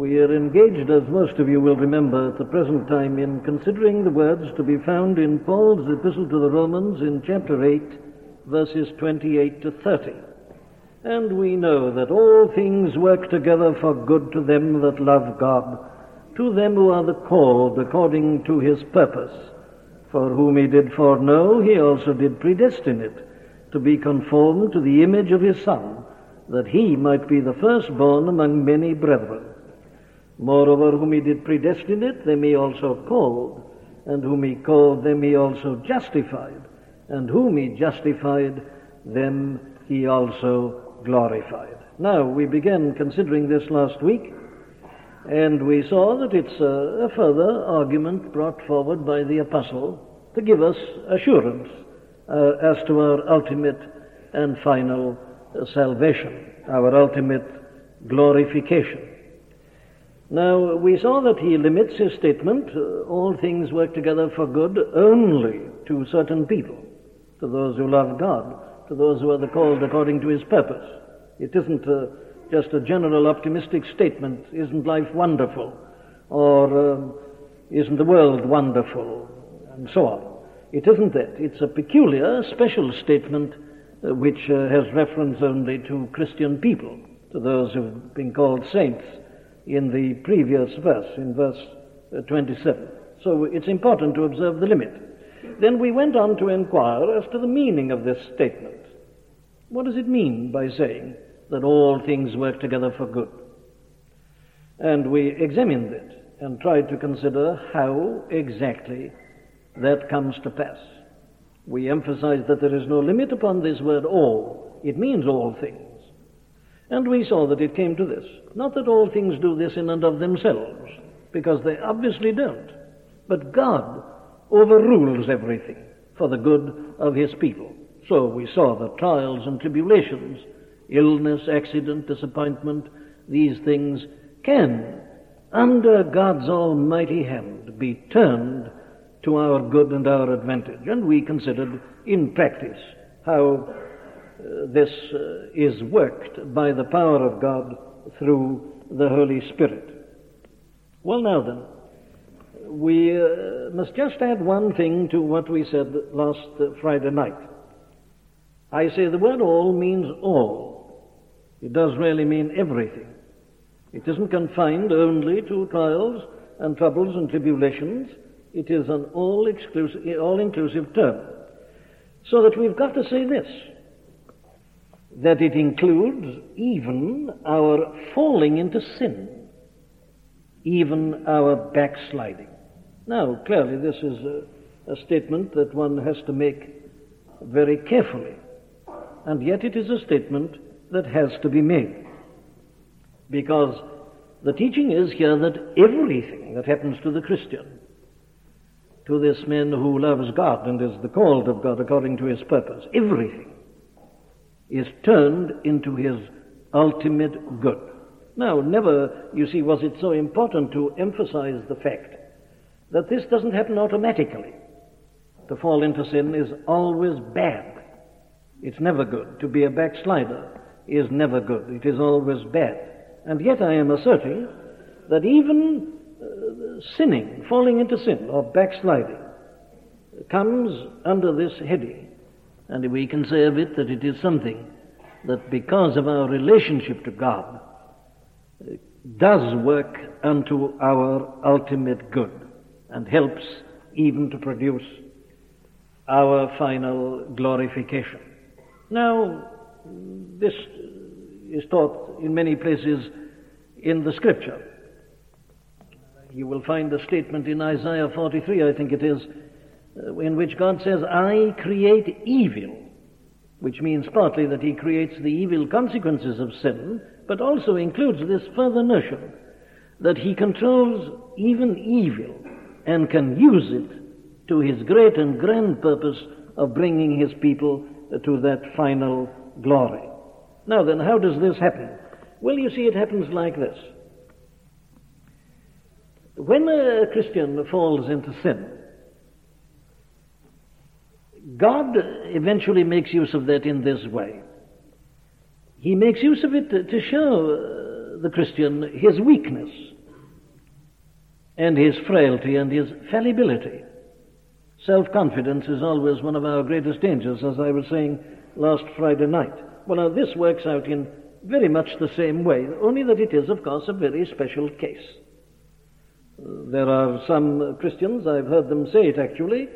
We are engaged, as most of you will remember, at the present time in considering the words to be found in Paul's epistle to the Romans in chapter 8, verses 28 to 30. And we know that all things work together for good to them that love God, to them who are the called according to his purpose. For whom he did foreknow, he also did predestinate to be conformed to the image of his Son, that he might be the firstborn among many brethren. Moreover, whom he did predestinate, them he also called, and whom he called, them he also justified, and whom he justified, them he also glorified. Now, we began considering this last week, and we saw that it's a, a further argument brought forward by the apostle to give us assurance uh, as to our ultimate and final uh, salvation, our ultimate glorification. Now, we saw that he limits his statement, uh, all things work together for good, only to certain people, to those who love God, to those who are the called according to his purpose. It isn't uh, just a general optimistic statement, isn't life wonderful, or um, isn't the world wonderful, and so on. It isn't that. It's a peculiar, special statement uh, which uh, has reference only to Christian people, to those who've been called saints in the previous verse, in verse uh, 27. So it's important to observe the limit. Then we went on to inquire as to the meaning of this statement. What does it mean by saying that all things work together for good? And we examined it and tried to consider how exactly that comes to pass. We emphasized that there is no limit upon this word all. It means all things. And we saw that it came to this. Not that all things do this in and of themselves, because they obviously don't. But God overrules everything for the good of His people. So we saw that trials and tribulations, illness, accident, disappointment, these things can, under God's almighty hand, be turned to our good and our advantage. And we considered in practice how this uh, is worked by the power of God through the Holy Spirit. Well, now then, we uh, must just add one thing to what we said last Friday night. I say the word all means all. It does really mean everything. It isn't confined only to trials and troubles and tribulations. It is an all exclusive, all term. So that we've got to say this that it includes even our falling into sin, even our backsliding. Now, clearly, this is a, a statement that one has to make very carefully, and yet it is a statement that has to be made. Because the teaching is here that everything that happens to the Christian, to this man who loves God and is the called of God according to his purpose, everything is turned into his ultimate good. Now, never, you see, was it so important to emphasize the fact that this doesn't happen automatically. To fall into sin is always bad. It's never good. To be a backslider is never good. It is always bad. And yet I am asserting that even uh, sinning, falling into sin, or backsliding, comes under this heading and we can say of it that it is something that because of our relationship to God does work unto our ultimate good and helps even to produce our final glorification. Now, this is taught in many places in the scripture. You will find a statement in Isaiah 43, I think it is, uh, Uh, in which God says, I create evil, which means partly that He creates the evil consequences of sin, but also includes this further notion that He controls even evil and can use it to His great and grand purpose of bringing His people to that final glory. Now then, how does this happen? Well, you see, it happens like this. When a Christian falls into sin, God eventually makes use of that in this way. He makes use of it to, show uh, the Christian his weakness and his frailty and his fallibility. Self confidence is always one of our greatest dangers, as I was saying last Friday night. Well, now, this works out in very much the same way, only that it is, of course, a very special case. There are some Christians, I've heard them say it actually,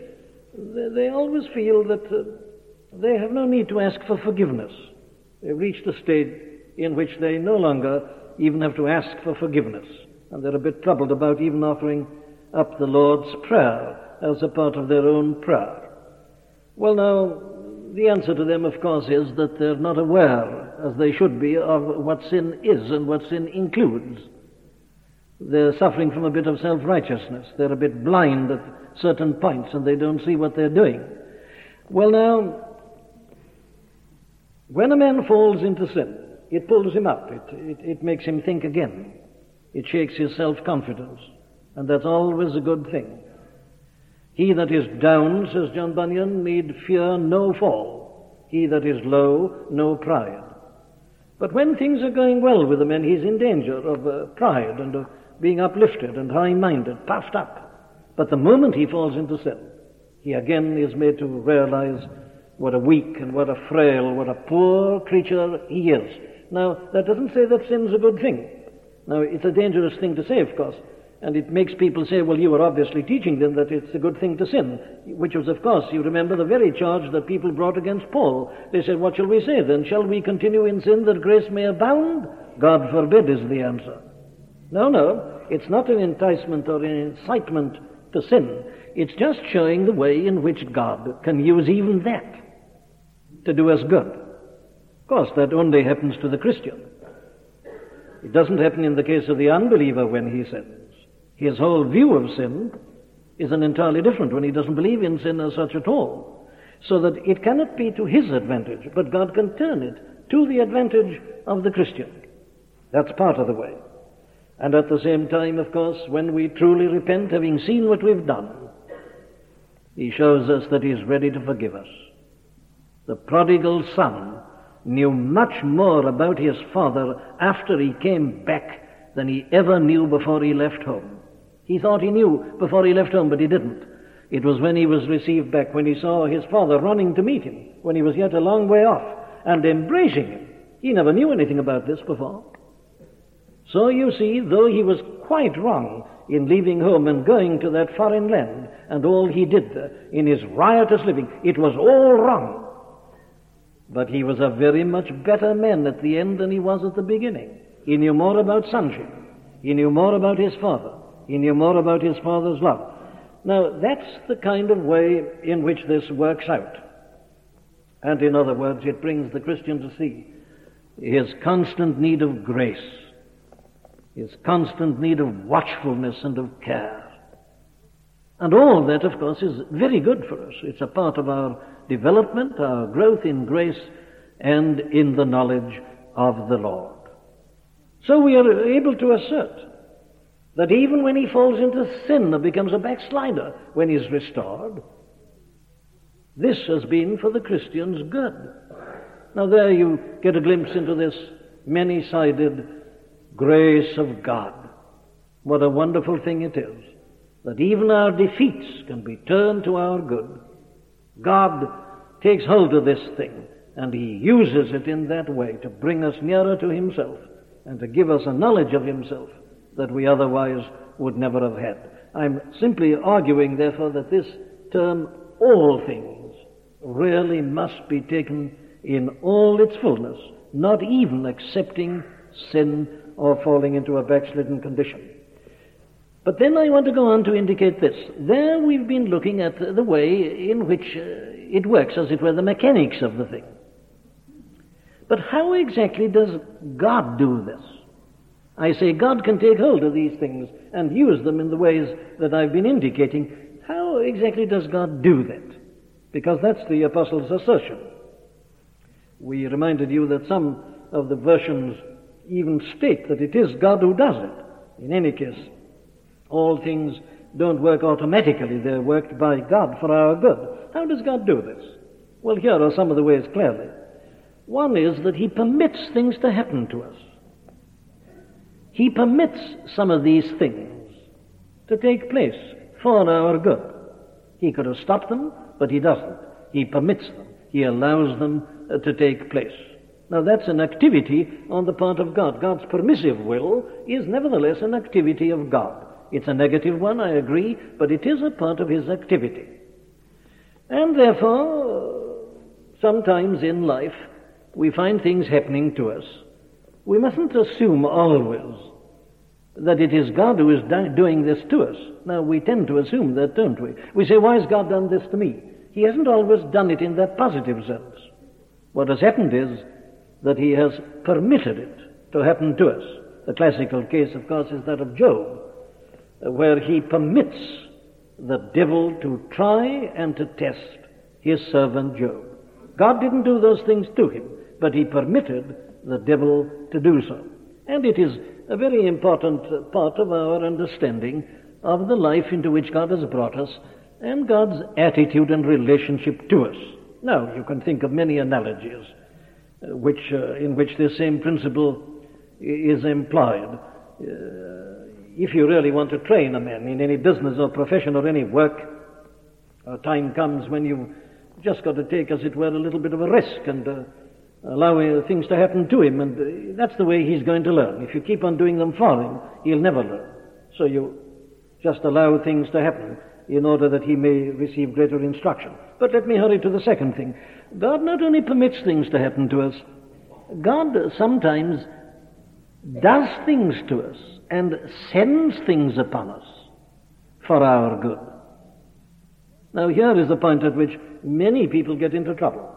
they, always feel that uh, they have no need to ask for forgiveness. They've reached a stage in which they no longer even have to ask for forgiveness. And they're a bit troubled about even offering up the Lord's Prayer as a part of their own prayer. Well, now, the answer to them, of course, is that they're not aware, as they should be, of what sin is and what sin includes. They're suffering from a bit of self righteousness. They're a bit blind at certain points and they don't see what they're doing. Well, now, when a man falls into sin, it pulls him up, it, it, it makes him think again, it shakes his self confidence, and that's always a good thing. He that is down, says John Bunyan, need fear no fall. He that is low, no pride. But when things are going well with a man, he's in danger of uh, pride and of being uplifted and high minded, puffed up. But the moment he falls into sin, he again is made to realize what a weak and what a frail, what a poor creature he is. Now, that doesn't say that sin's a good thing. Now, it's a dangerous thing to say, of course, and it makes people say, well, you are obviously teaching them that it's a good thing to sin, which was, of course, you remember the very charge that people brought against Paul. They said, what shall we say then? Shall we continue in sin that grace may abound? God forbid is the answer. No, no, it's not an enticement or an incitement to sin. It's just showing the way in which God can use even that to do us good. Of course, that only happens to the Christian. It doesn't happen in the case of the unbeliever when he sins. His whole view of sin is an entirely different when he doesn't believe in sin as such at all. So that it cannot be to his advantage, but God can turn it to the advantage of the Christian. That's part of the way. And at the same time, of course, when we truly repent, having seen what we've done, he shows us that he's ready to forgive us. The prodigal son knew much more about his father after he came back than he ever knew before he left home. He thought he knew before he left home, but he didn't. It was when he was received back, when he saw his father running to meet him, when he was yet a long way off, and embracing him. He never knew anything about this before. So you see, though he was quite wrong in leaving home and going to that foreign land, and all he did there in his riotous living, it was all wrong. But he was a very much better man at the end than he was at the beginning. He knew more about sonship. He knew more about his father. He knew more about his father's love. Now, that's the kind of way in which this works out. And in other words, it brings the Christian to see his constant need of grace, his constant need of watchfulness and of care. And all that, of course, is very good for us. It's a part of our development, our growth in grace, and in the knowledge of the Lord. So we are able to assert that even when he falls into sin and becomes a backslider, when he's restored, this has been for the Christian's good. Now, there you get a glimpse into this many sided grace of God. What a wonderful thing it is that even our defeats can be turned to our good. God takes hold of this thing and He uses it in that way to bring us nearer to Himself and to give us a knowledge of Himself that we otherwise would never have had. I'm simply arguing, therefore, that this term, all things, really must be taken in all its fullness, not even accepting sin or falling into a backslidden condition. But then I want to go on to indicate this. There we've been looking at the way in which uh, it works, as it were, the mechanics of the thing. But how exactly does God do this? I say God can take hold of these things and use them in the ways that I've been indicating. How exactly does God do that? Because that's the Apostle's assertion. We reminded you that some of the versions even state that it is God who does it. In any case, all things don't work automatically, they're worked by God for our good. How does God do this? Well, here are some of the ways clearly. One is that He permits things to happen to us. He permits some of these things to take place for our good. He could have stopped them, but he doesn't. He permits them. He allows them to take place. Now that's an activity on the part of God. God's permissive will is nevertheless an activity of God. It's a negative one, I agree, but it is a part of His activity. And therefore, sometimes in life, we find things happening to us. We mustn't assume always that it is God who is doing this to us. Now, we tend to assume that, don't we? We say, why has God done this to me? He hasn't always done it in that positive sense. What has happened is that He has permitted it to happen to us. The classical case, of course, is that of Job, where he permits the devil to try and to test his servant Job. God didn't do those things to him, but he permitted the devil to do so. And it is a very important part of our understanding of the life into which God has brought us and God's attitude and relationship to us. Now, you can think of many analogies which, uh, in which this same principle is employed. Uh, if you really want to train a man in any business or profession or any work, a time comes when you've just got to take, as it were, a little bit of a risk and uh, allow uh, things to happen to him, and uh, that's the way he's going to learn. If you keep on doing them for him, he'll never learn. So you just allow things to happen in order that he may receive greater instruction. But let me hurry to the second thing. God not only permits things to happen to us, God sometimes does things to us and sends things upon us for our good. Now, here is the point at which many people get into trouble.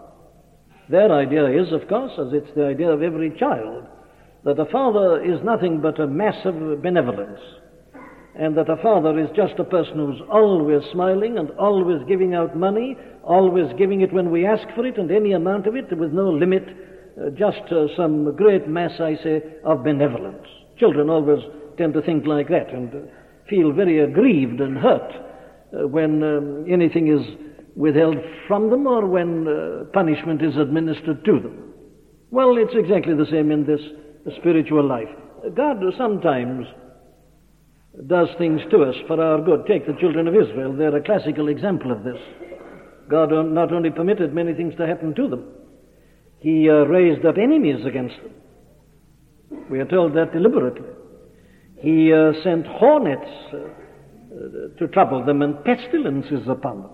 Their idea is, of course, as it's the idea of every child, that a father is nothing but a mass of benevolence, and that a father is just a person who's always smiling and always giving out money, always giving it when we ask for it, and any amount of it with no limit, uh, just uh, some great mass, I say, of benevolence. Children always tend to think like that and uh, feel very aggrieved and hurt uh, when um, anything is withheld from them or when uh, punishment is administered to them. Well, it's exactly the same in this spiritual life. God sometimes does things to us for our good. Take the children of Israel. They're a classical example of this. God not only permitted many things to happen to them, He uh, raised up enemies against them. We are told that deliberately. He uh, sent hornets uh, to trouble them and pestilences upon them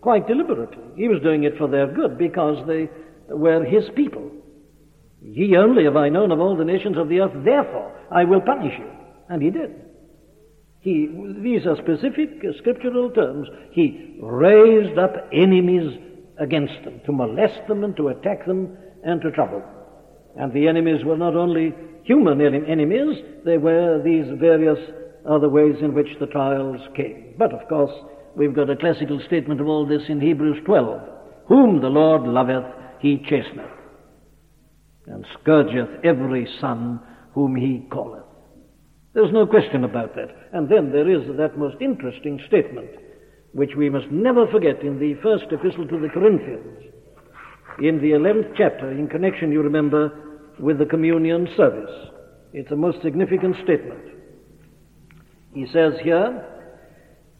quite deliberately. He was doing it for their good because they were his people. Ye only have I known of all the nations of the earth, therefore I will punish you. And he did. He, these are specific scriptural terms. He raised up enemies against them to molest them and to attack them and to trouble them. And the enemies were not only human enemies, they were these various other ways in which the trials came. But of course, We've got a classical statement of all this in Hebrews 12. Whom the Lord loveth, he chasteneth, and scourgeth every son whom he calleth. There's no question about that. And then there is that most interesting statement, which we must never forget in the first epistle to the Corinthians, in the 11th chapter, in connection, you remember, with the communion service. It's a most significant statement. He says here,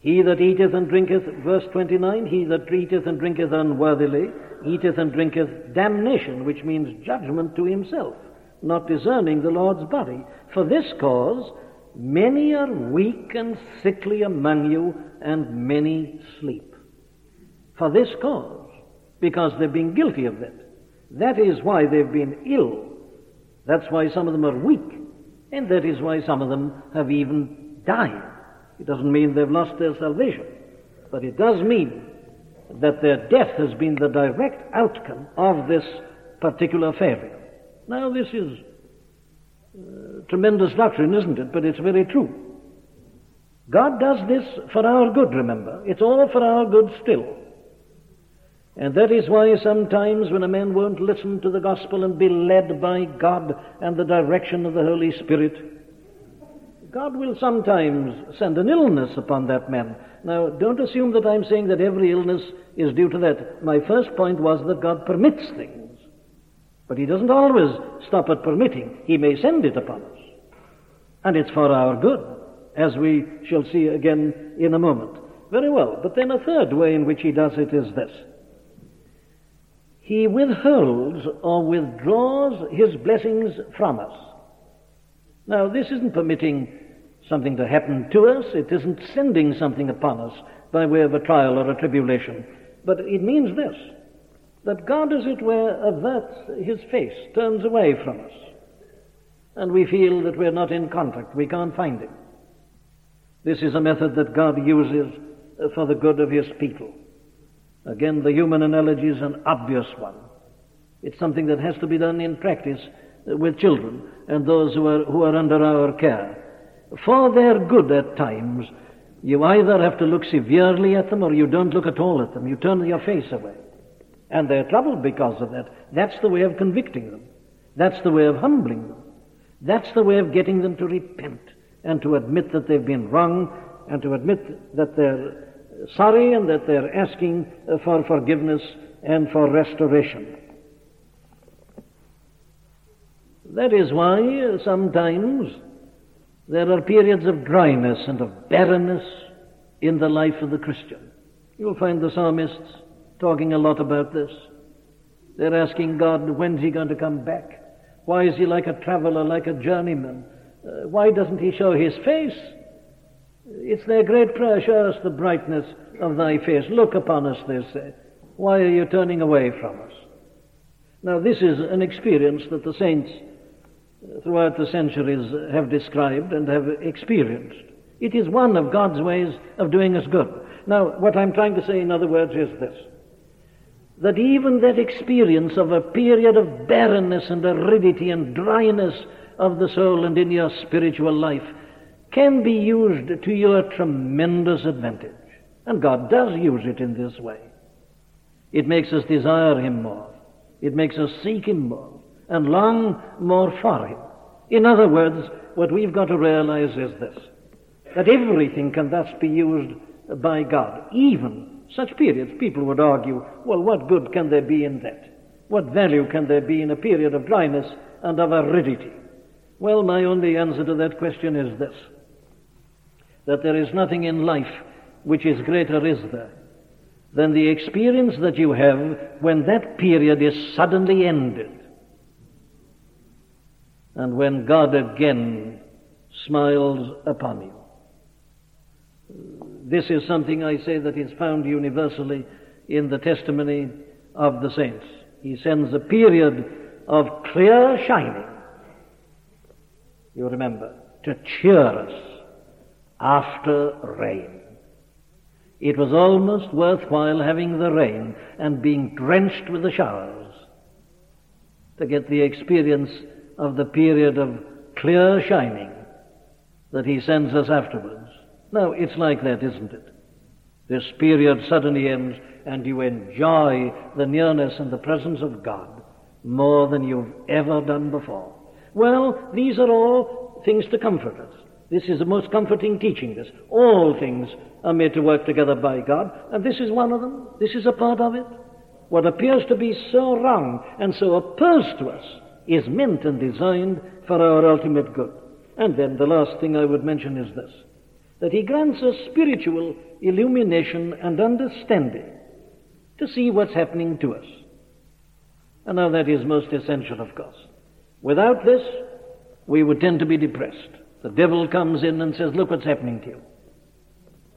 he that eateth and drinketh, verse 29, he that eateth and drinketh unworthily, eateth and drinketh damnation, which means judgment to himself, not discerning the Lord's body. For this cause, many are weak and sickly among you, and many sleep. For this cause, because they've been guilty of that. That is why they've been ill. That's why some of them are weak. And that is why some of them have even died. It doesn't mean they've lost their salvation, but it does mean that their death has been the direct outcome of this particular failure. Now, this is tremendous doctrine, isn't it? But it's very true. God does this for our good, remember. It's all for our good still. And that is why sometimes when a man won't listen to the gospel and be led by God and the direction of the Holy Spirit, God will sometimes send an illness upon that man. Now, don't assume that I'm saying that every illness is due to that. My first point was that God permits things. But He doesn't always stop at permitting. He may send it upon us. And it's for our good, as we shall see again in a moment. Very well, but then a third way in which he does it is this. He withholds or withdraws his blessings from us. Now, this isn't permitting something to happen to us, it isn't sending something upon us by way of a trial or a tribulation, but it means this that God, as it were, averts his face, turns away from us, and we feel that we're not in contact, we can't find him. This is a method that God uses for the good of his people. Again, the human analogy is an obvious one. It's something that has to be done in practice with children and those who are, who are under our care. For their good at times, you either have to look severely at them or you don't look at all at them. You turn your face away. And they're troubled because of that. That's the way of convicting them. That's the way of humbling them. That's the way of getting them to repent and to admit that they've been wrong and to admit that they're sorry and that they're asking for forgiveness and for restoration. That is why sometimes there are periods of dryness and of barrenness in the life of the Christian. You'll find the psalmists talking a lot about this. They're asking God, when's he going to come back? Why is he like a traveler, like a journeyman? Uh, why doesn't he show his face? It's their great prayer, show us the brightness of thy face. Look upon us, they say. Why are you turning away from us? Now, this is an experience that the saints uh, throughout the centuries have described and have experienced. It is one of God's ways of doing us good. Now, what I'm trying to say, in other words, is this that even that experience of a period of barrenness and aridity and dryness of the soul and in your spiritual life can be used to your tremendous advantage. And God does use it in this way. It makes us desire Him more. It makes us seek Him more and long more for Him. In other words, what we've got to realize is this that everything can thus be used by God, even such periods. People would argue, well, what good can there be in that? What value can there be in a period of dryness and of aridity? Well, my only answer to that question is this that there is nothing in life which is greater, is there, than the experience that you have when that period is suddenly ended and when God again smiles upon you. This is something I say that is found universally in the testimony of the saints. He sends a period of clear shining, you remember, to cheer us after rain. It was almost worthwhile having the rain and being drenched with the showers to get the experience of the period of clear shining that he sends us afterwards. Now, it's like that, isn't it? This period suddenly ends and you enjoy the nearness and the presence of God more than you've ever done before. Well, these are all things to comfort us. This is the most comforting teaching, this. All things are made to work together by God, and this is one of them. This is a part of it. What appears to be so wrong and so opposed to us is meant and designed for our ultimate good. And then the last thing I would mention is this that He grants us spiritual illumination and understanding to see what's happening to us. And now that is most essential, of course. Without this, we would tend to be depressed. The devil comes in and says, Look what's happening to you.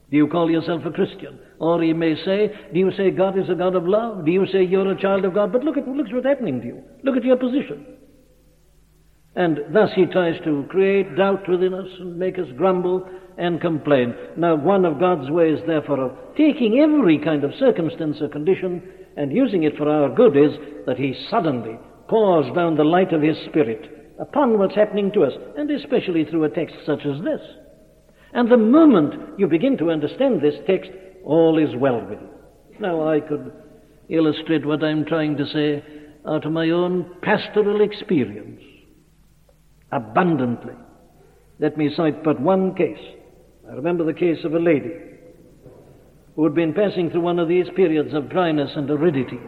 Do you call yourself a Christian? Or he may say, Do you say God is a God of love? Do you say you're a child of God? But look at look what's happening to you. Look at your position. And thus he tries to create doubt within us and make us grumble and complain. Now, one of God's ways, therefore, of taking every kind of circumstance or condition and using it for our good is that he suddenly pours down the light of his Spirit upon what's happening to us, and especially through a text such as this. And the moment you begin to understand this text, all is well with you. Now, I could illustrate what I'm trying to say out of my own pastoral experience abundantly. Let me cite but one case. I remember the case of a lady who had been passing through one of these periods of dryness and aridity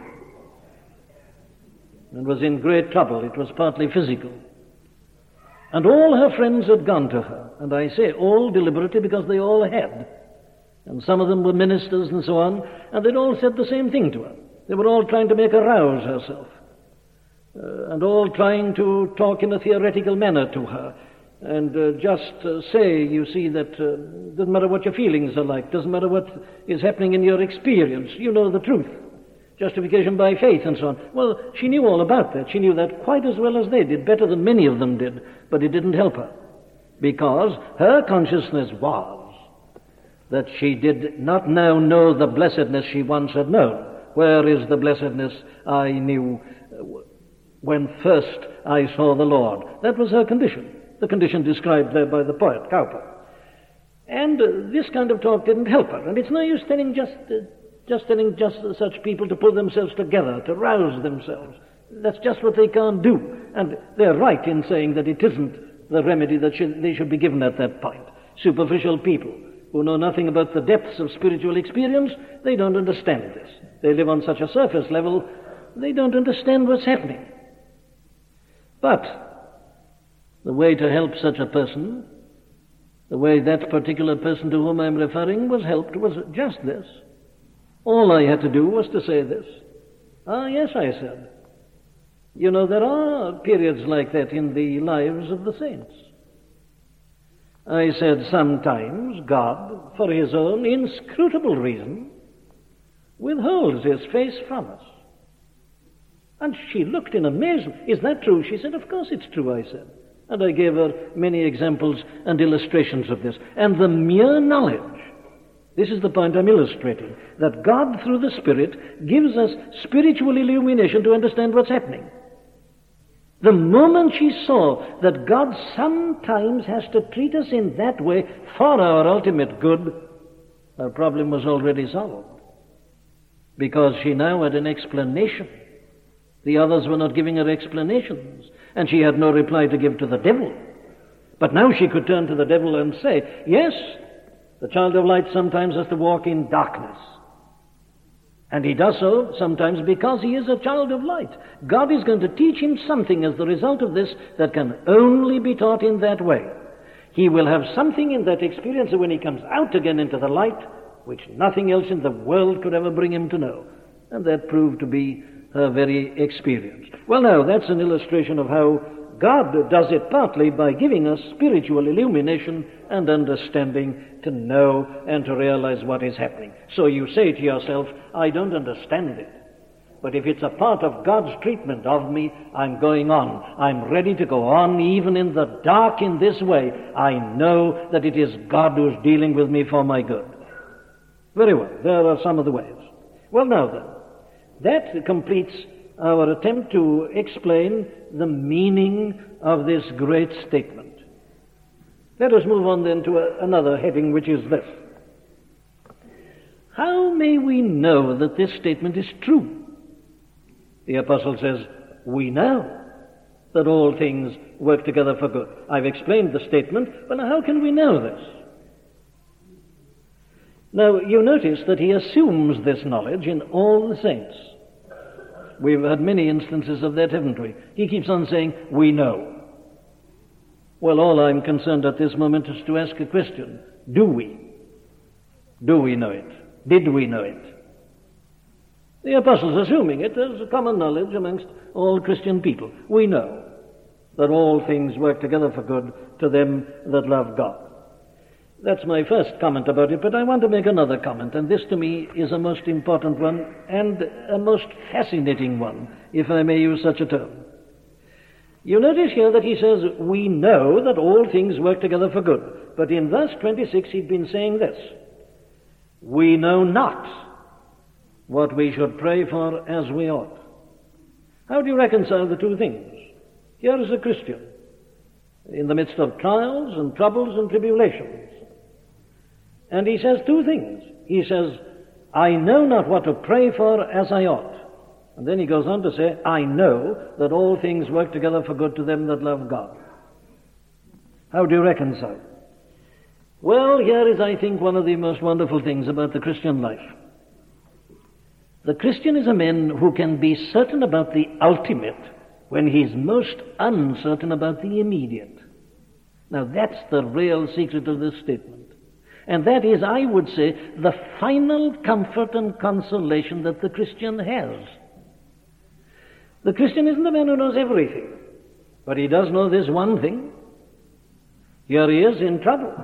and was in great trouble. It was partly physical. And all her friends had gone to her. And I say all deliberately because they all had. And some of them were ministers and so on, and they'd all said the same thing to her. They were all trying to make her rouse herself, uh, and all trying to talk in a theoretical manner to her, and uh, just uh, say, you see, that uh, doesn't matter what your feelings are like, doesn't matter what is happening in your experience, you know the truth. Justification by faith and so on. Well, she knew all about that. She knew that quite as well as they did, better than many of them did, but it didn't help her. Because her consciousness was that she did not now know the blessedness she once had known. Where is the blessedness I knew when first I saw the Lord? That was her condition, the condition described there by the poet Cowper. And uh, this kind of talk didn't help her, and it's no use telling just, uh, just telling just such people to pull themselves together, to rouse themselves. That's just what they can't do, and they're right in saying that it isn't the remedy that should, they should be given at that point. Superficial people who know nothing about the depths of spiritual experience, they don't understand this. They live on such a surface level, they don't understand what's happening. But the way to help such a person, the way that particular person to whom I'm referring was helped, was just this. All I had to do was to say this. Ah, yes, I said. You know, there are periods like that in the lives of the saints. I said sometimes God, for his own inscrutable reason, withholds his face from us. And she looked in amazement. Is that true? She said, Of course it's true, I said. And I gave her many examples and illustrations of this. And the mere knowledge, this is the point I'm illustrating, that God through the Spirit gives us spiritual illumination to understand what's happening. The moment she saw that God sometimes has to treat us in that way for our ultimate good, her problem was already solved. Because she now had an explanation. The others were not giving her explanations, and she had no reply to give to the devil. But now she could turn to the devil and say, Yes, the child of light sometimes has to walk in darkness. And he does so sometimes because he is a child of light. God is going to teach him something as the result of this that can only be taught in that way. He will have something in that experience when he comes out again into the light which nothing else in the world could ever bring him to know. And that proved to be her very experience. Well, now, that's an illustration of how God does it partly by giving us spiritual illumination and understanding to know and to realize what is happening. So you say to yourself, I don't understand it. But if it's a part of God's treatment of me, I'm going on. I'm ready to go on even in the dark in this way. I know that it is God who's dealing with me for my good. Very well. There are some of the ways. Well, now then, that completes our attempt to explain the meaning of this great statement. Let us move on then to a, another heading, which is this. How may we know that this statement is true? The apostle says, We know that all things work together for good. I've explained the statement, but how can we know this? Now, you notice that he assumes this knowledge in all the saints. We've had many instances of that, haven't we? He keeps on saying, We know. Well, all I'm concerned at this moment is to ask a question. Do we? Do we know it? Did we know it? The apostles assuming it as a common knowledge amongst all Christian people. We know that all things work together for good to them that love God. That's my first comment about it, but I want to make another comment, and this to me is a most important one and a most fascinating one, if I may use such a term. You notice here that he says, We know that all things work together for good. But in verse 26, he'd been saying this We know not what we should pray for as we ought. How do you reconcile the two things? Here is a Christian in the midst of trials and troubles and tribulations. And he says two things. He says, I know not what to pray for as I ought. And then he goes on to say, I know that all things work together for good to them that love God. How do you reconcile? Well, here is, I think, one of the most wonderful things about the Christian life. The Christian is a man who can be certain about the ultimate when he's most uncertain about the immediate. Now that's the real secret of this statement. And that is, I would say, the final comfort and consolation that the Christian has. The Christian isn't the man who knows everything, but he does know this one thing. Here he is in trouble,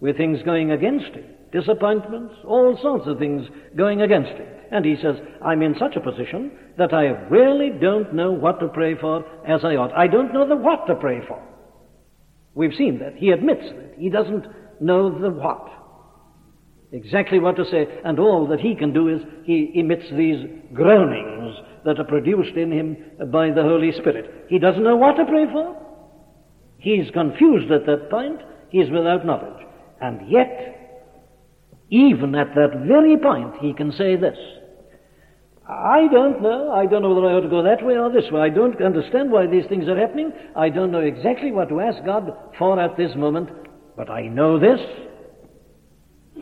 with things going against him, disappointments, all sorts of things going against him. And he says, I'm in such a position that I really don't know what to pray for as I ought. I don't know the what to pray for. We've seen that. He admits that. He doesn't know the what. Exactly what to say. And all that he can do is he emits these groanings that are produced in him by the Holy Spirit. He doesn't know what to pray for. He's confused at that point. He's without knowledge. And yet, even at that very point, he can say this. I don't know. I don't know whether I ought to go that way or this way. I don't understand why these things are happening. I don't know exactly what to ask God for at this moment. But I know this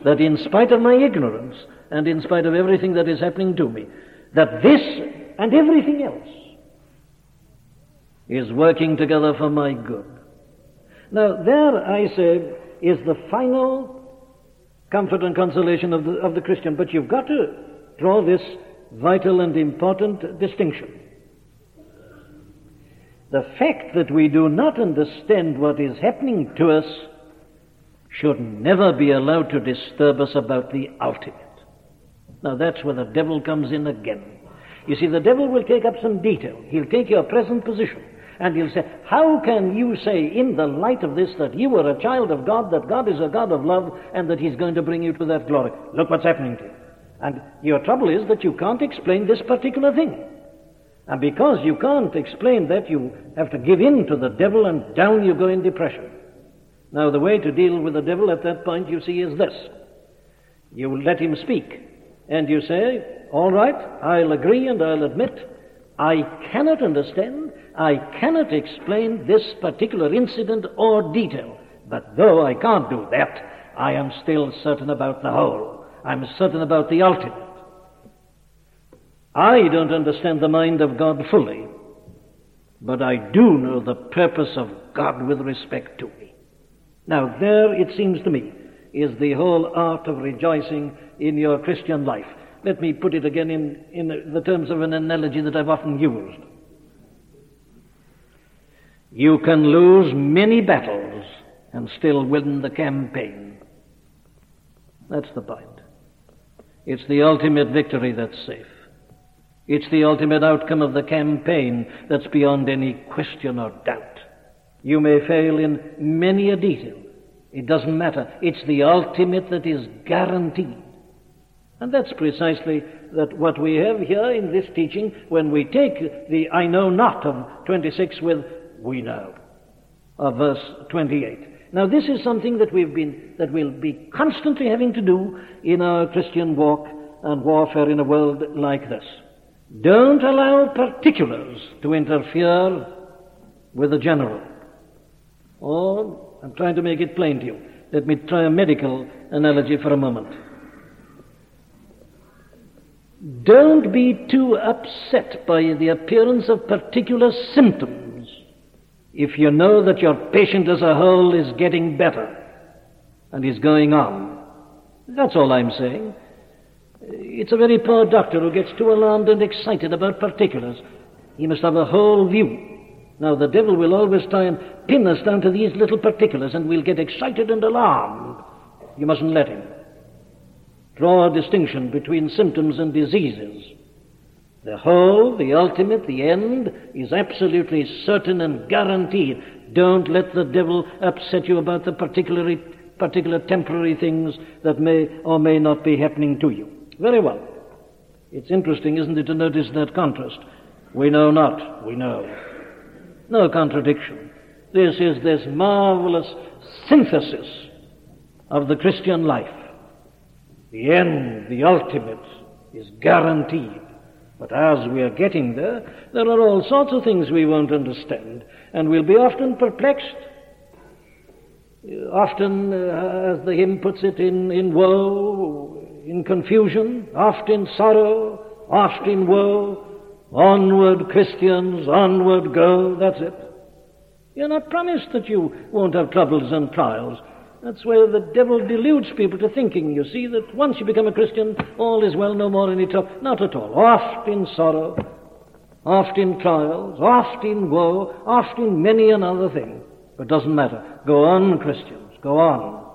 that in spite of my ignorance and in spite of everything that is happening to me, that this and everything else is working together for my good. Now, there, I say, is the final comfort and consolation of the, of the Christian. But you've got to draw this vital and important distinction. The fact that we do not understand what is happening to us should never be allowed to disturb us about the ultimate. Now that's where the devil comes in again. You see, the devil will take up some detail. He'll take your present position and he'll say, How can you say in the light of this that you are a child of God, that God is a God of love, and that he's going to bring you to that glory? Look what's happening to you. And your trouble is that you can't explain this particular thing. And because you can't explain that, you have to give in to the devil and down you go in depression. Now, the way to deal with the devil at that point, you see, is this. You let him speak, and you say, All right, I'll agree and I'll admit, I cannot understand, I cannot explain this particular incident or detail. But though I can't do that, I am still certain about the whole. I'm certain about the ultimate. I don't understand the mind of God fully, but I do know the purpose of God with respect to me. Now, there, it seems to me, is the whole art of rejoicing in your Christian life. Let me put it again in, in the terms of an analogy that I've often used. You can lose many battles and still win the campaign. That's the point. It's the ultimate victory that's safe. It's the ultimate outcome of the campaign that's beyond any question or doubt. You may fail in many a detail. It doesn't matter. It's the ultimate that is guaranteed. And that's precisely that what we have here in this teaching when we take the I know not of 26 with we know of verse 28. Now this is something that we've been, that we'll be constantly having to do in our Christian walk and warfare in a world like this. Don't allow particulars to interfere with the general. Or, I'm trying to make it plain to you. Let me try a medical analogy for a moment. Don't be too upset by the appearance of particular symptoms if you know that your patient as a whole is getting better and is going on. That's all I'm saying. It's a very poor doctor who gets too alarmed and excited about particulars. He must have a whole view. Now, the devil will always try and pin us down to these little particulars, and we'll get excited and alarmed. You mustn't let him. Draw a distinction between symptoms and diseases. The whole, the ultimate, the end is absolutely certain and guaranteed. Don't let the devil upset you about the particular, particular temporary things that may or may not be happening to you. Very well. It's interesting, isn't it, to notice that contrast. We know not, we know. No contradiction. This is this marvelous synthesis of the Christian life. The end, the ultimate, is guaranteed. But as we are getting there, there are all sorts of things we won't understand, and we'll be often perplexed. Often, uh, as the hymn puts it, in, in woe, in confusion, oft in sorrow, oft in woe, Onward, Christians, onward go. That's it. You're not promised that you won't have troubles and trials. That's where the devil deludes people to thinking, you see, that once you become a Christian, all is well, no more any trouble. Not at all. Oft in sorrow, oft in trials, oft in woe, oft in many another thing. But doesn't matter. Go on, Christians, go on.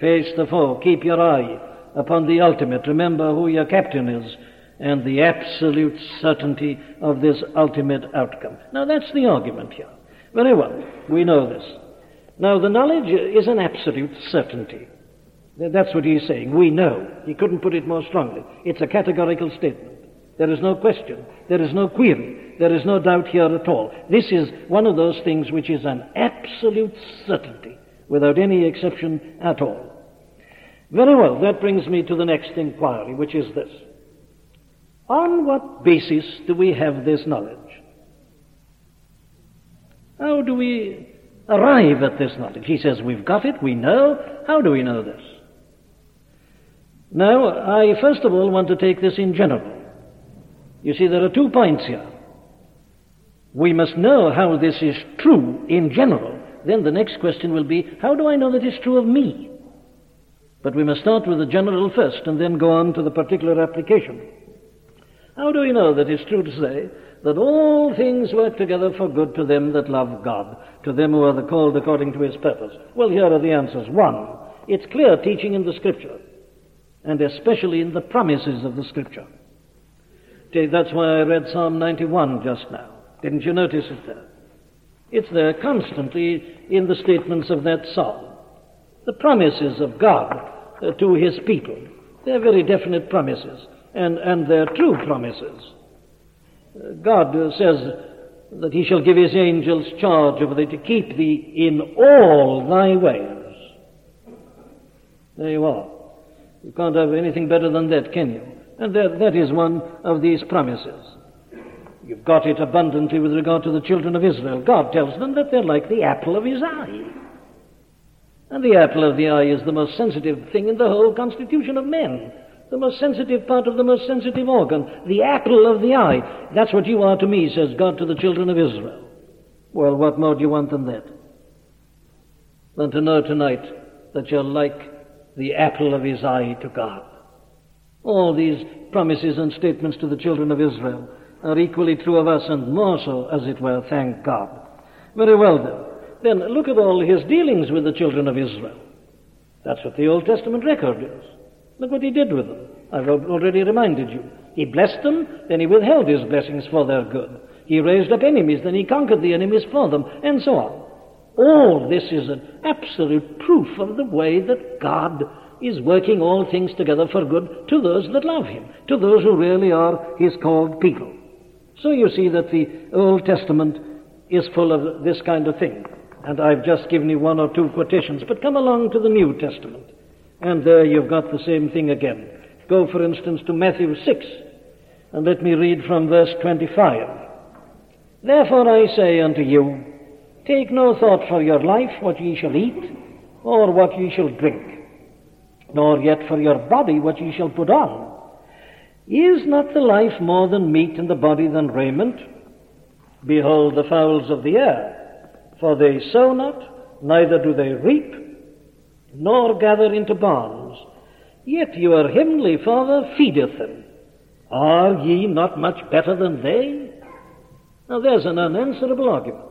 Face the foe. Keep your eye upon the ultimate. Remember who your captain is and the absolute certainty of this ultimate outcome. Now that's the argument here. Very well. We know this. Now, the knowledge is an absolute certainty. That's what he's saying. We know. He couldn't put it more strongly. It's a categorical statement. There is no question. There is no query. There is no doubt here at all. This is one of those things which is an absolute certainty, without any exception at all. Very well, that brings me to the next inquiry, which is this. On what basis do we have this knowledge? How do we arrive at this knowledge. He says, We've got it, we know. How do we know this? Now, I first of all want to take this in general. You see, there are two points here. We must know how this is true in general. Then the next question will be, How do I know that it's true of me? But we must start with the general first and then go on to the particular application. How do we know that it's true to say that all things work together for good to them that love God, to them who are called according to his purpose? Well, here are the answers. One, it's clear teaching in the Scripture, and especially in the promises of the Scripture. That's why I read Psalm 91 just now. Didn't you notice it there? It's there constantly in the statements of that psalm. The promises of God uh, to his people. They're very definite promises, and, and they're true promises. God says that he shall give his angels charge over thee to keep thee in all thy ways. There you are. You can't have anything better than that, can you? And that, that is one of these promises. You've got it abundantly with regard to the children of Israel. God tells them that they're like the apple of his eye. And the apple of the eye is the most sensitive thing in the whole constitution of men the most sensitive part of the most sensitive organ, the apple of the eye. That's what you are to me, says God to the children of Israel. Well, what more do you want than that? Than to know tonight that you're like the apple of his eye to God. All these promises and statements to the children of Israel are equally true of us and more so, as it were, thank God. Very well then. Then look at all his dealings with the children of Israel. That's what the Old Testament record is. Look what he did with them. I've already reminded you. He blessed them, then he withheld his blessings for their good. He raised up enemies, then he conquered the enemies for them, and so on. All this is an absolute proof of the way that God is working all things together for good to those that love him, to those who really are his called people. So you see that the Old Testament is full of this kind of thing. And I've just given you one or two quotations, but come along to the New Testament. And there you've got the same thing again. Go, for instance, to Matthew 6, and let me read from verse 25. Therefore I say unto you, take no thought for your life, what ye shall eat, or what ye shall drink, nor yet for your body, what ye shall put on. Is not the life more than meat, and the body than raiment? Behold the fowls of the air, for they sow not, neither do they reap, nor gather into barns, yet your heavenly Father feedeth them. Are ye not much better than they? Now there's an unanswerable argument.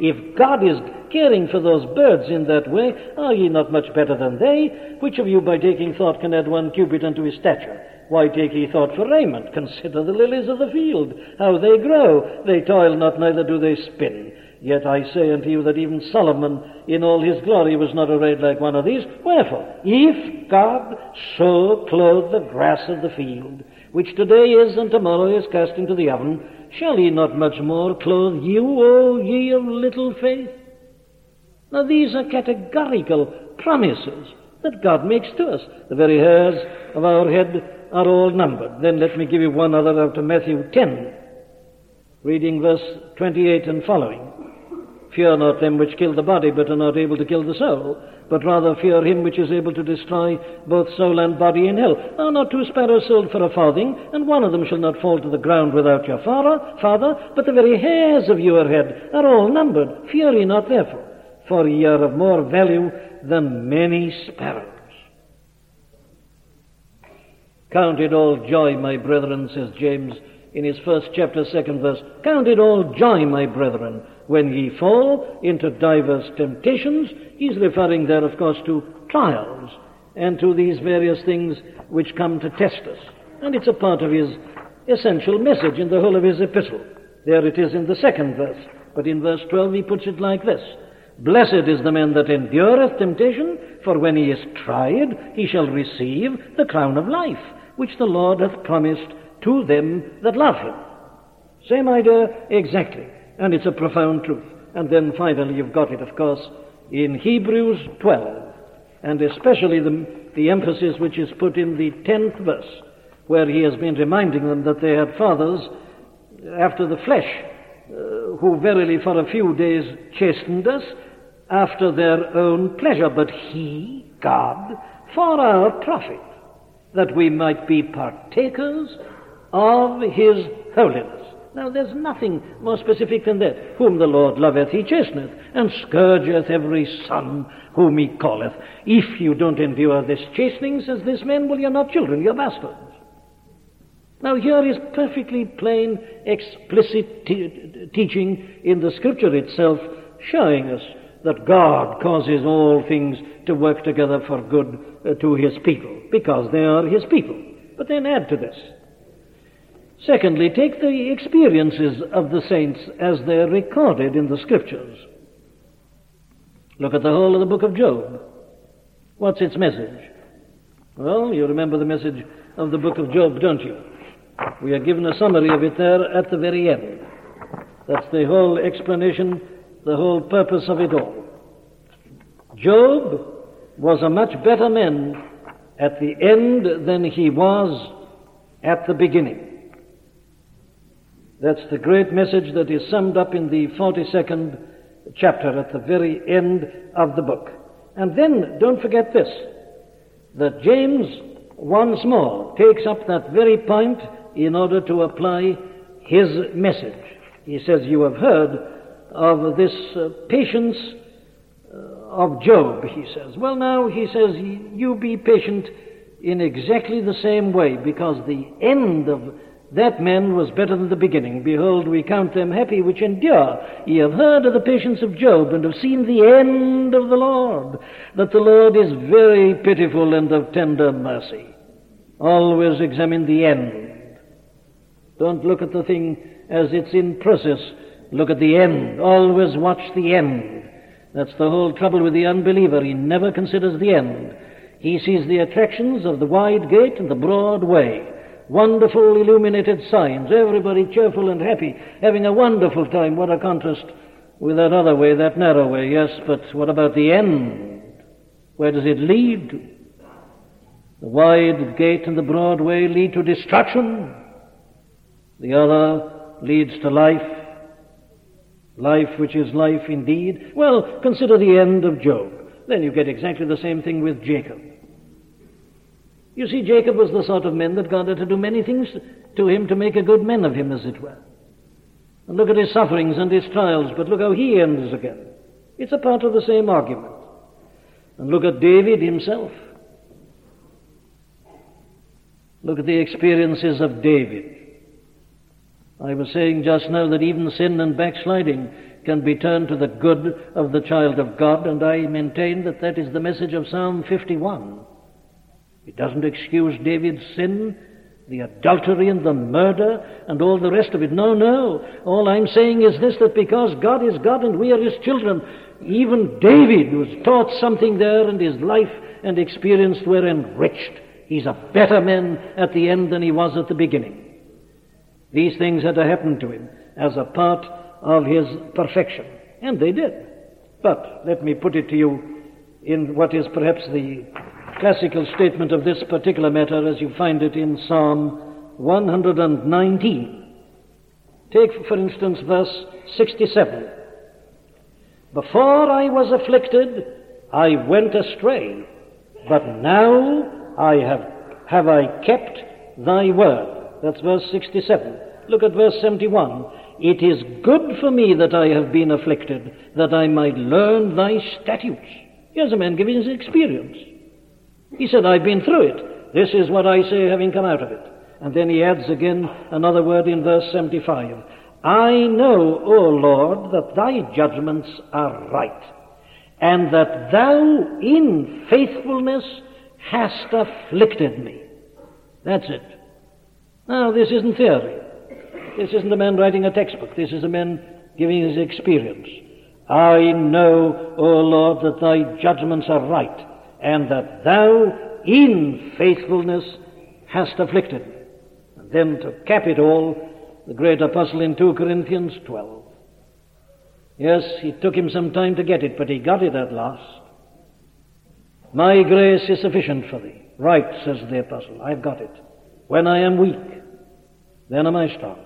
If God is caring for those birds in that way, are ye not much better than they? Which of you by taking thought can add one cubit unto his stature? Why take ye thought for raiment? Consider the lilies of the field, how they grow. They toil not, neither do they spin. Yet I say unto you that even Solomon in all his glory was not arrayed like one of these. Wherefore, if God so clothe the grass of the field, which today is and tomorrow is cast into the oven, shall he not much more clothe you, O ye of little faith? Now these are categorical promises that God makes to us. The very hairs of our head are all numbered. Then let me give you one other out of Matthew 10, reading verse 28 and following. Fear not them which kill the body, but are not able to kill the soul, but rather fear him which is able to destroy both soul and body in hell. Are not two sparrows sold for a farthing, and one of them shall not fall to the ground without your father, father, but the very hairs of your head are all numbered. Fear ye not therefore, for ye are of more value than many sparrows. Count it all joy, my brethren, says James in his first chapter, second verse. Count it all joy, my brethren, when ye fall into divers temptations. He's referring there, of course, to trials and to these various things which come to test us. And it's a part of his essential message in the whole of his epistle. There it is in the second verse. But in verse 12 he puts it like this. Blessed is the man that endureth temptation, for when he is tried, he shall receive the crown of life, which the Lord hath promised to them that love him. Same idea exactly, and it's a profound truth. And then finally you've got it, of course, in Hebrews 12, and especially the, the emphasis which is put in the 10th verse, where he has been reminding them that they had fathers after the flesh, uh, who verily for a few days chastened us after their own pleasure, but he, God, for our profit, that we might be partakers of his holiness. Now, there's nothing more specific than that. Whom the Lord loveth, he chasteneth, and scourgeth every son whom he calleth. If you don't endure this chastening, says this man, well, you're not children, you're bastards. Now, here is perfectly plain, explicit te- teaching in the Scripture itself, showing us that God causes all things to work together for good uh, to His people, because they are His people. But then add to this Secondly, take the experiences of the saints as they're recorded in the Scriptures. Look at the whole of the book of Job. What's its message? Well, you remember the message of the book of Job, don't you? We are given a summary of it there at the very end. That's the whole explanation, the whole purpose of it all. Job was a much better man at the end than he was at the beginning. That's the great message that is summed up in the 42nd chapter at the very end of the book. And then, don't forget this, that James once more takes up that very point in order to apply his message. He says, You have heard of this uh, patience uh, of Job, he says. Well, now, he says, You be patient in exactly the same way, because the end of that man was better than the beginning. Behold, we count them happy which endure. Ye have heard of the patience of Job, and have seen the end of the Lord, that the Lord is very pitiful and of tender mercy. Always examine the end. Don't look at the thing as it's in process. Look at the end. Always watch the end. That's the whole trouble with the unbeliever. He never considers the end. He sees the attractions of the wide gate and the broad way wonderful illuminated signs, everybody cheerful and happy, having a wonderful time. What a contrast with that other way, that narrow way. Yes, but what about the end? Where does it lead to? The wide gate and the broad way lead to destruction. The other leads to life. Life which is life indeed. Well, consider the end of Job. Then you get exactly the same thing with Jacob. You see, Jacob was the sort of man that God had to do many things to him to make a good man of him, as it were. And look at his sufferings and his trials, but look how he ends again. It's a part of the same argument. And look at David himself. Look at the experiences of David. I was saying just now that even sin and backsliding can be turned to the good of the child of God, and I maintain that that is the message of Psalm 51. It doesn't excuse David's sin, the adultery and the murder and all the rest of it. No, no. All I'm saying is this that because God is God and we are His children, even David was taught something there and his life and experience were enriched. He's a better man at the end than he was at the beginning. These things had to happen to him as a part of his perfection. And they did. But let me put it to you in what is perhaps the classical statement of this particular matter as you find it in Psalm 119. Take, for instance, verse 67. Before I was afflicted, I went astray, but now I have, have I kept thy word. That's verse 67. Look at verse 71. It is good for me that I have been afflicted, that I might learn thy statutes. Here's a man giving his experience. He said, I've been through it. This is what I say having come out of it. And then he adds again another word in verse 75. I know, O Lord, that thy judgments are right, and that thou in faithfulness hast afflicted me. That's it. Now, this isn't theory. This isn't a man writing a textbook. This is a man giving his experience. I know, O Lord, that thy judgments are right, and that thou in faithfulness hast afflicted. And then to cap it all, the great apostle in 2 Corinthians 12. Yes, it took him some time to get it, but he got it at last. My grace is sufficient for thee. Right, says the apostle, I've got it. When I am weak, then am I strong.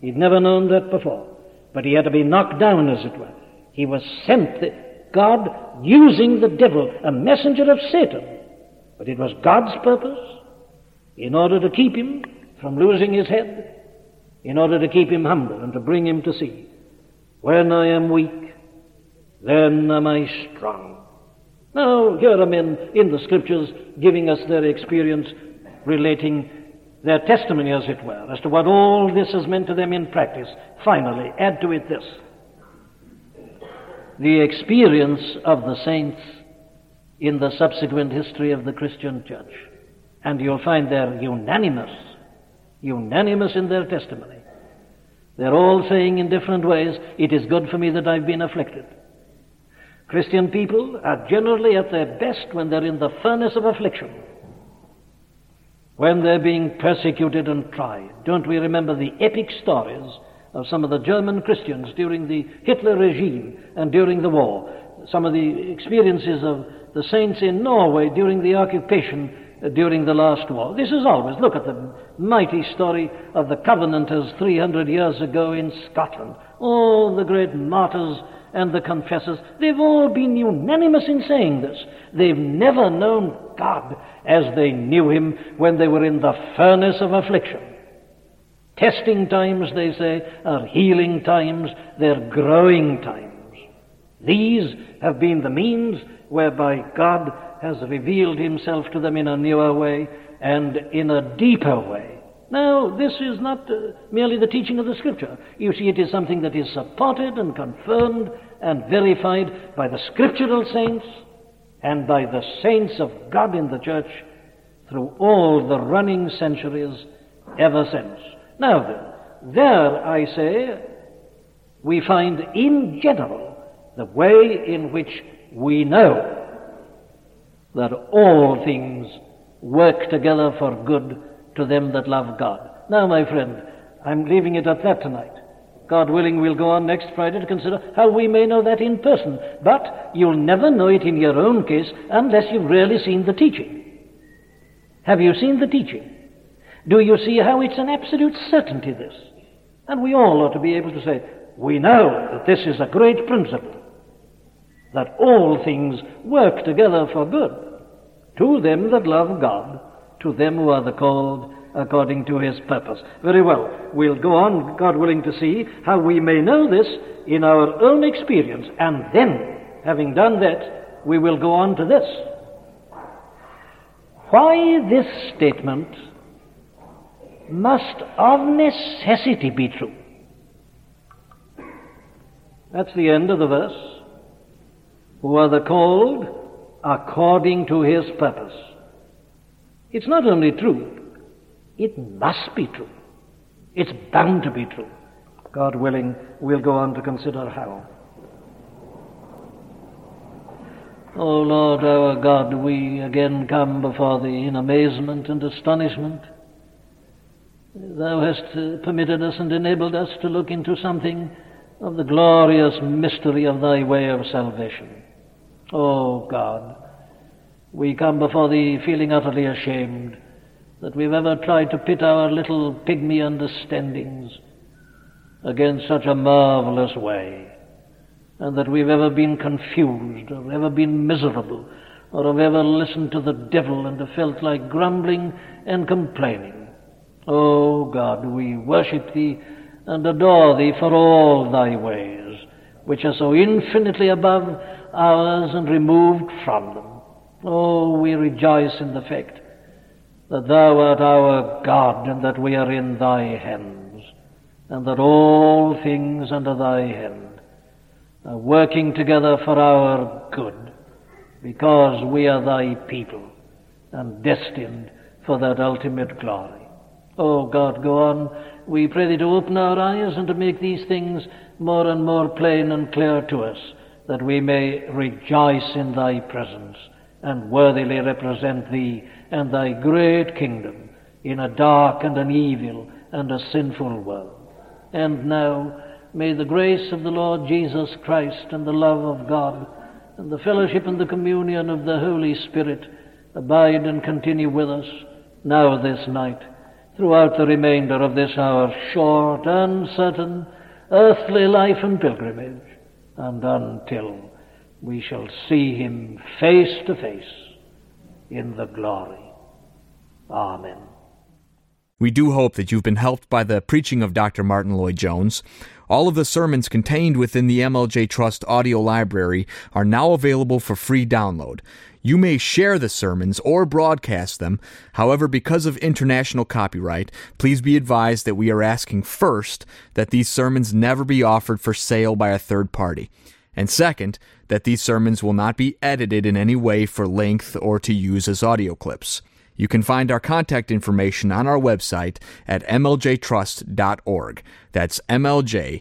He'd never known that before, but he had to be knocked down, as it were. He was sent, God using the devil, a messenger of Satan. But it was God's purpose in order to keep him from losing his head, in order to keep him humble and to bring him to see. When I am weak, then am I strong. Now, here are men in the scriptures giving us their experience, relating their testimony, as it were, as to what all this has meant to them in practice. Finally, add to it this the experience of the saints in the subsequent history of the Christian church. And you'll find they're unanimous unanimous in their testimony. They're all saying in different ways, It is good for me that I've been afflicted. Christian people are generally at their best when they're in the furnace of affliction, when they're being persecuted and tried. Don't we remember the epic stories of some of the German Christians during the Hitler regime and during the war? Some of the experiences of the saints in Norway during the occupation uh, during the last war. This is always, look at the mighty story of the Covenanters 300 years ago in Scotland. All the great martyrs and the confessors, they've all been unanimous in saying this. They've never known God as they knew Him when they were in the furnace of affliction. Testing times, they say, are healing times, they're growing times. These have been the means whereby God has revealed himself to them in a newer way and in a deeper way. Now, this is not uh, merely the teaching of the Scripture. You see, it is something that is supported and confirmed and verified by the scriptural saints and by the saints of God in the church through all the running centuries ever since. Now then, there, I say, we find in general the way in which we know that all things work together for good to them that love God. Now, my friend, I'm leaving it at that tonight. God willing, we'll go on next Friday to consider how we may know that in person. But you'll never know it in your own case unless you've really seen the teaching. Have you seen the teaching? Do you see how it's an absolute certainty, this? And we all ought to be able to say, we know that this is a great principle that all things work together for good to them that love God, to them who are the called according to his purpose. Very well. We'll go on, God willing, to see how we may know this in our own experience. And then, having done that, we will go on to this. Why this statement must of necessity be true. That's the end of the verse who are the called according to his purpose. It's not only true, it must be true. It's bound to be true. God willing, we'll go on to consider how. O oh Lord our God, we again come before Thee in amazement and astonishment. Thou hast uh, permitted us and enabled us to look into something of the glorious mystery of Thy way of salvation. Oh God, we come before Thee feeling utterly ashamed that we've ever tried to pit our little pygmy understandings against such a marvelous way. and that we've ever been confused or ever been miserable or have ever listened to the devil and have felt like grumbling and complaining. O God, we worship Thee and adore Thee for all Thy ways, which are so infinitely above ours and removed from them. Oh, we rejoice in the fact that Thou art our God and that we are in Thy hands, and that all things under Thy hand are working together for our good, because we are Thy people and destined for that ultimate glory. Oh God, go on. We pray Thee to open our eyes and to make these things more and more plain and clear to us, that we may rejoice in Thy presence and worthily represent Thee and Thy great kingdom in a dark and an evil and a sinful world. And now, may the grace of the Lord Jesus Christ and the love of God and the fellowship and the communion of the Holy Spirit abide and continue with us now this night, throughout the remainder of this our short, uncertain, earthly life and pilgrimage, and until we shall see him face to face in the glory. Amen. We do hope that you've been helped by the preaching of Dr. Martyn Lloyd-Jones. All of the sermons contained within the MLJ Trust audio library are now available for free download. You may share the sermons or broadcast them. However, because of international copyright, please be advised that we are asking first that these sermons never be offered for sale by a third party. And second, that these sermons will not be edited in any way for length or to use as audio clips. You can find our contact information on our website at mljtrust.org. That's mljtrust.org.